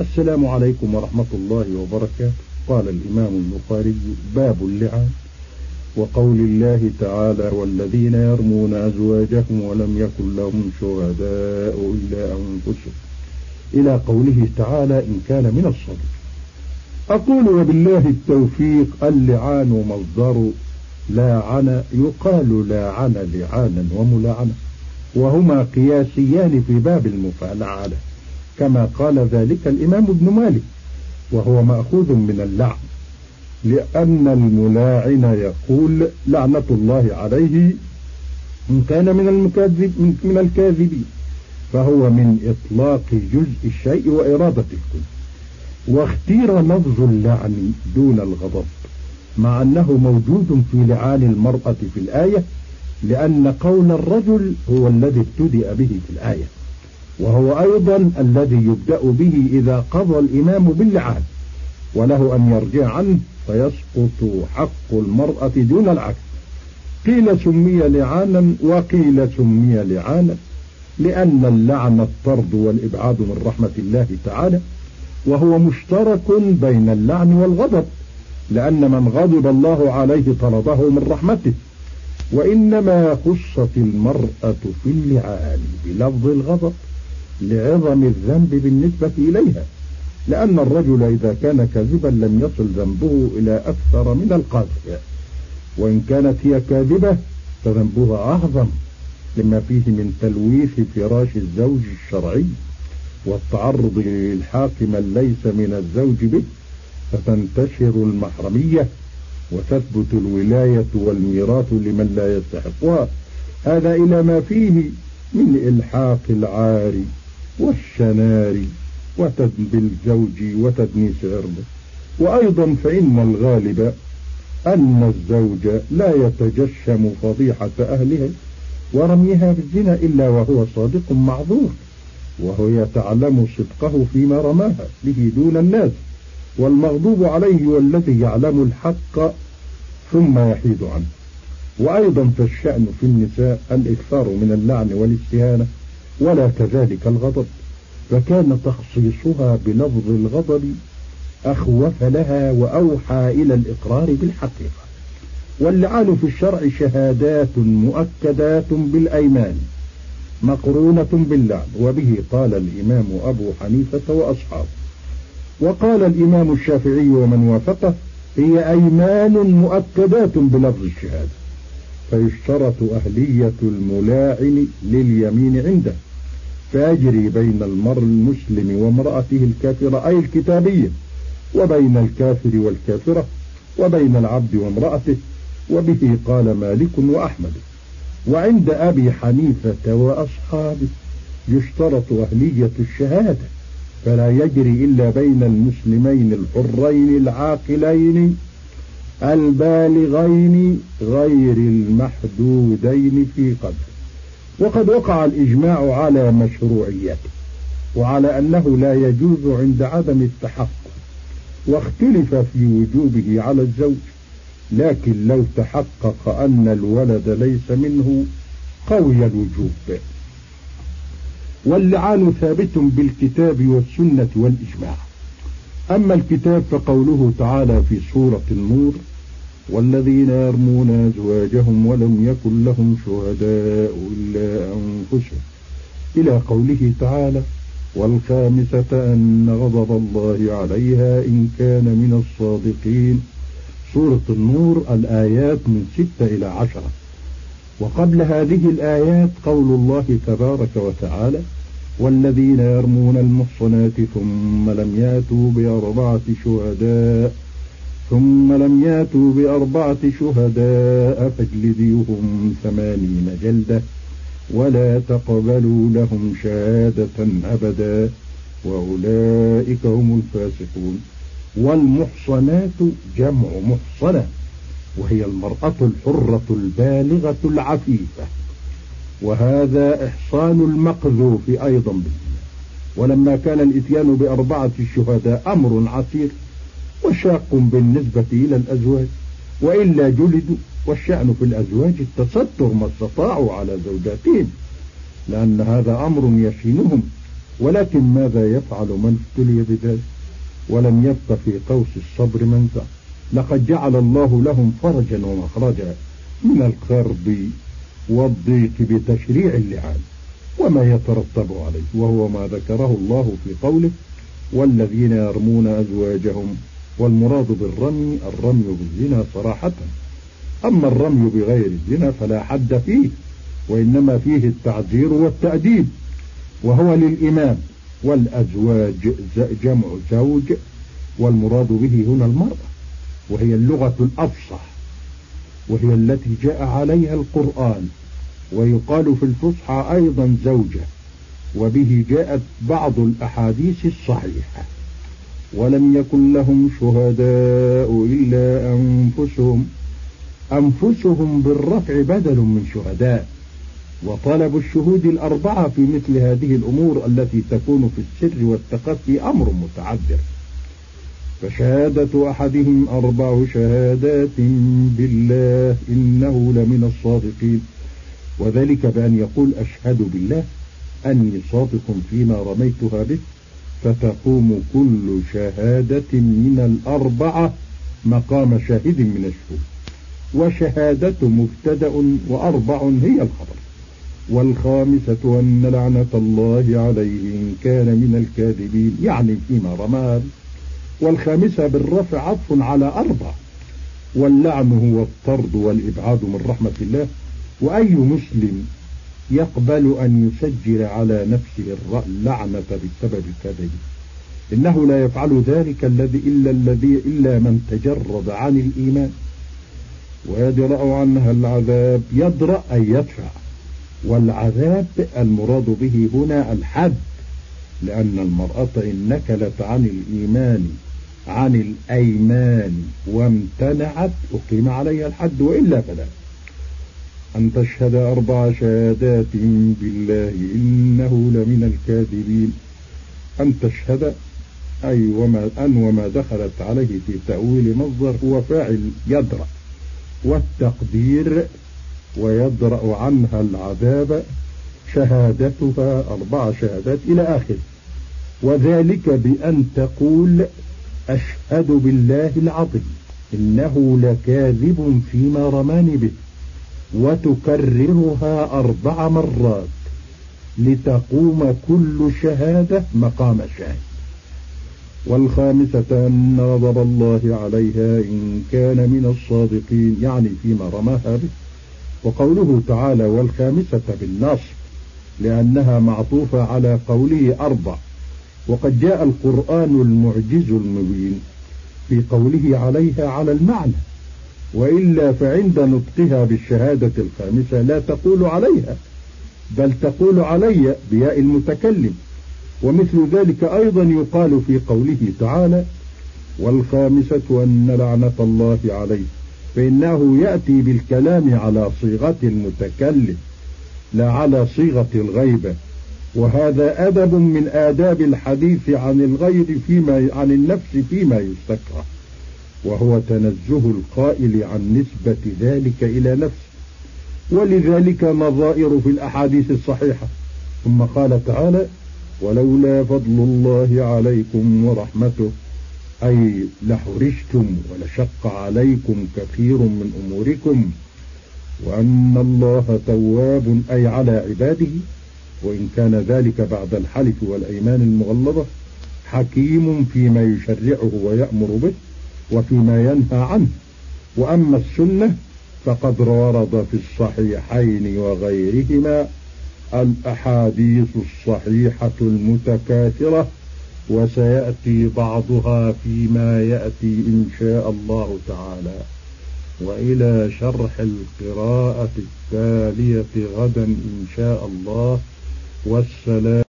السلام عليكم ورحمة الله وبركاته. قال الإمام البخاري باب اللعان وقول الله تعالى والذين يرمون أزواجهم ولم يكن لهم شهداء إلا أنفسهم. إلى قوله تعالى إن كان من الصدق أقول وبالله التوفيق اللعان مصدر لاعن يقال لاعن لعانا وملاعنة وهما قياسيان في باب المفاعلة كما قال ذلك الإمام ابن مالك وهو مأخوذ من اللعن لأن الملاعن يقول لعنة الله عليه إن كان من المكذب من الكاذبين فهو من إطلاق جزء الشيء وإرادة الكل واختير لفظ اللعن دون الغضب مع أنه موجود في لعان المرأة في الآية لأن قول الرجل هو الذي ابتدأ به في الآية. وهو أيضا الذي يبدأ به إذا قضى الإمام باللعان وله أن يرجع عنه فيسقط حق المرأة دون العكس. قيل سمي لعانا وقيل سمي لعانا لأن اللعن الطرد والإبعاد من رحمة الله تعالى وهو مشترك بين اللعن والغضب لأن من غضب الله عليه طرده من رحمته وإنما خصت المرأة في اللعان بلفظ الغضب. لعظم الذنب بالنسبة إليها لأن الرجل إذا كان كاذبا لم يصل ذنبه إلى أكثر من القاذف. وإن كانت هي كاذبة فذنبها أعظم لما فيه من تلويث فراش الزوج الشرعي والتعرض للحاق من ليس من الزوج به فتنتشر المحرمية وتثبت الولاية والميراث لمن لا يستحقها. هذا إلى ما فيه من إلحاق العار والشنار وتذنب الزوج وتدنيس عرضه وأيضا فإن الغالب أن الزوج لا يتجشم فضيحة أهله ورميها بالزنا إلا وهو صادق معذور وهو تعلم صدقه فيما رماها به دون الناس. والمغضوب عليه والذي يعلم الحق ثم يحيد عنه. وأيضا فالشأن في النساء الإكثار من اللعن والاستهانة ولا كذلك الغضب. فكان تخصيصها بلفظ الغضب أخوف لها وأوحى إلى الإقرار بالحقيقة. واللعان في الشرع شهادات مؤكدات بالأيمان مقرونة باللعن وبه قال الإمام أبو حنيفة وأصحابه. وقال الإمام الشافعي ومن وافقه هي أيمان مؤكدات بلفظ الشهادة. فيشترط أهلية الملاعن لليمين عنده. فيجري بين المرء المسلم وامرأته الكافرة أي الكتابية وبين الكافر والكافرة وبين العبد وامرأته. وبه قال مالك وأحمد وعند أبي حنيفة وأصحابه يشترط أهلية الشهادة فلا يجري إلا بين المسلمين الحرين العاقلين البالغين غير المحدودين في قدر وقد وقع الإجماع على مشروعيته وعلى أنه لا يجوز عند عدم التحقق واختلف في وجوبه على الزوج لكن لو تحقق أن الولد ليس منه قوي الوجوب واللعان ثابت بالكتاب والسنة والإجماع. أما الكتاب فقوله تعالى في سورة النور والذين يرمون أزواجهم ولم يكن لهم شهداء إلا أنفسهم. إلى قوله تعالى والخامسة أن غضب الله عليها إن كان من الصادقين. سورة النور الآيات من ستة إلى عشرة. وقبل هذه الآيات قول الله تبارك وتعالى والذين يرمون المحصنات ثم لم يأتوا بأربعة شهداء ثم لم ياتوا بأربعة شهداء فاجلدوهم ثمانين جلدة ولا تقبلوا لهم شهادة أبدا وأولئك هم الفاسقون والمحصنات جمع محصنة وهي المرأة الحرة البالغة العفيفة وهذا إحصان المقذوف أيضا بالزنا ولما كان الإتيان بأربعة الشهداء أمر عسير وشاق بالنسبة إلى الأزواج وإلا جلدوا والشأن في الأزواج التستر ما استطاعوا على زوجاتهم لأن هذا أمر يشينهم ولكن ماذا يفعل من ابتلي بذلك؟ ولم يبق في قوس الصبر منفع لقد جعل الله لهم فرجا ومخرجا من الكرب والضيق بتشريع اللعان وما يترتب عليه وهو ما ذكره الله في قوله والذين يرمون أزواجهم والمراد بالرمي الرمي بالزنا صراحة. أما الرمي بغير الزنا فلا حد فيه وإنما فيه التعذير والتأديب وهو للإمام والأزواج جمع زوج والمراد به هنا المرأة وهي اللغة الأفصح وهي التي جاء عليها القرآن ويقال في الفصحى أيضا زوجة وبه جاءت بعض الأحاديث الصحيحة. ولم يكن لهم شهداء إلا أنفسهم. أنفسهم بالرفع بدل من شهداء. وطلب الشهود الأربعة في مثل هذه الأمور التي تكون في السر والتخفي أمر متعذر. فشهادة أحدهم أربع شهادات بالله إنه لمن الصادقين. وذلك بأن يقول أشهد بالله أني صادق فيما رميتها به. فتقوم كل شهادة من الأربعة مقام شاهد من الشهود. وشهادة مبتدأ وأربع هي الخبر. والخامسة أن لعنة الله عليه إن كان من الكاذبين يعني فيما رمى والخامسة بالرفع عطف على أربع. واللعن هو الطرد والإبعاد من رحمة الله. وأي مسلم يقبل أن يسجل على نفسه اللعنة بسبب كذب. إنه لا يفعل ذلك الذي إلا الذي إلا من تجرد عن الإيمان. ويدرأ عنها العذاب يدرأ أن يدفع. والعذاب المراد به هنا الحد لأن المرأة إن نكلت عن الإيمان عن الأيمان وامتنعت أقيم عليها الحد وإلا فلا. أن تشهد أربع شهادات بالله إنه لمن الكاذبين. أن تشهد أي وما أن وما دخلت عليه في تأويل مصدر هو فاعل يدرأ والتقدير ويدرأ عنها العذاب شهادتها أربع شهادات إلى آخره. وذلك بأن تقول أشهد بالله العظيم إنه لكاذب فيما رماني به. وتكررها أربع مرات لتقوم كل شهادة مقام شاهد والخامسة أن غضب الله عليها إن كان من الصادقين يعني فيما رماها به وقوله تعالى والخامسة بالنصب لأنها معطوفة على قوله أربع. وقد جاء القرآن المعجز المبين في قوله عليها على المعنى. وإلا فعند نطقها بالشهادة الخامسة لا تقول عليها بل تقول علي بياء المتكلم. ومثل ذلك أيضا يقال في قوله تعالى والخامسة أن لعنة الله عليه فإنه يأتي بالكلام على صيغة المتكلم لا على صيغة الغيبة وهذا أدب من آداب الحديث عن الغير فيما عن النفس فيما يستكره. وهو تنزه القائل عن نسبة ذلك إلى نفسه. ولذلك نظائر في الأحاديث الصحيحة. ثم قال تعالى ولولا فضل الله عليكم ورحمته أي لحرشتم ولشق عليكم كثير من أموركم وأن الله تواب أي على عباده وإن كان ذلك بعد الحلف والأيمان المغلظة حكيم فيما يشرعه ويأمر به. وفيما ينهى عنه. وأما السنة فقد ورد في الصحيحين وغيرهما الأحاديث الصحيحة المتكاثرة وسيأتي بعضها فيما يأتي إن شاء الله تعالى. وإلى شرح القراءة التالية غدا إن شاء الله. والسلام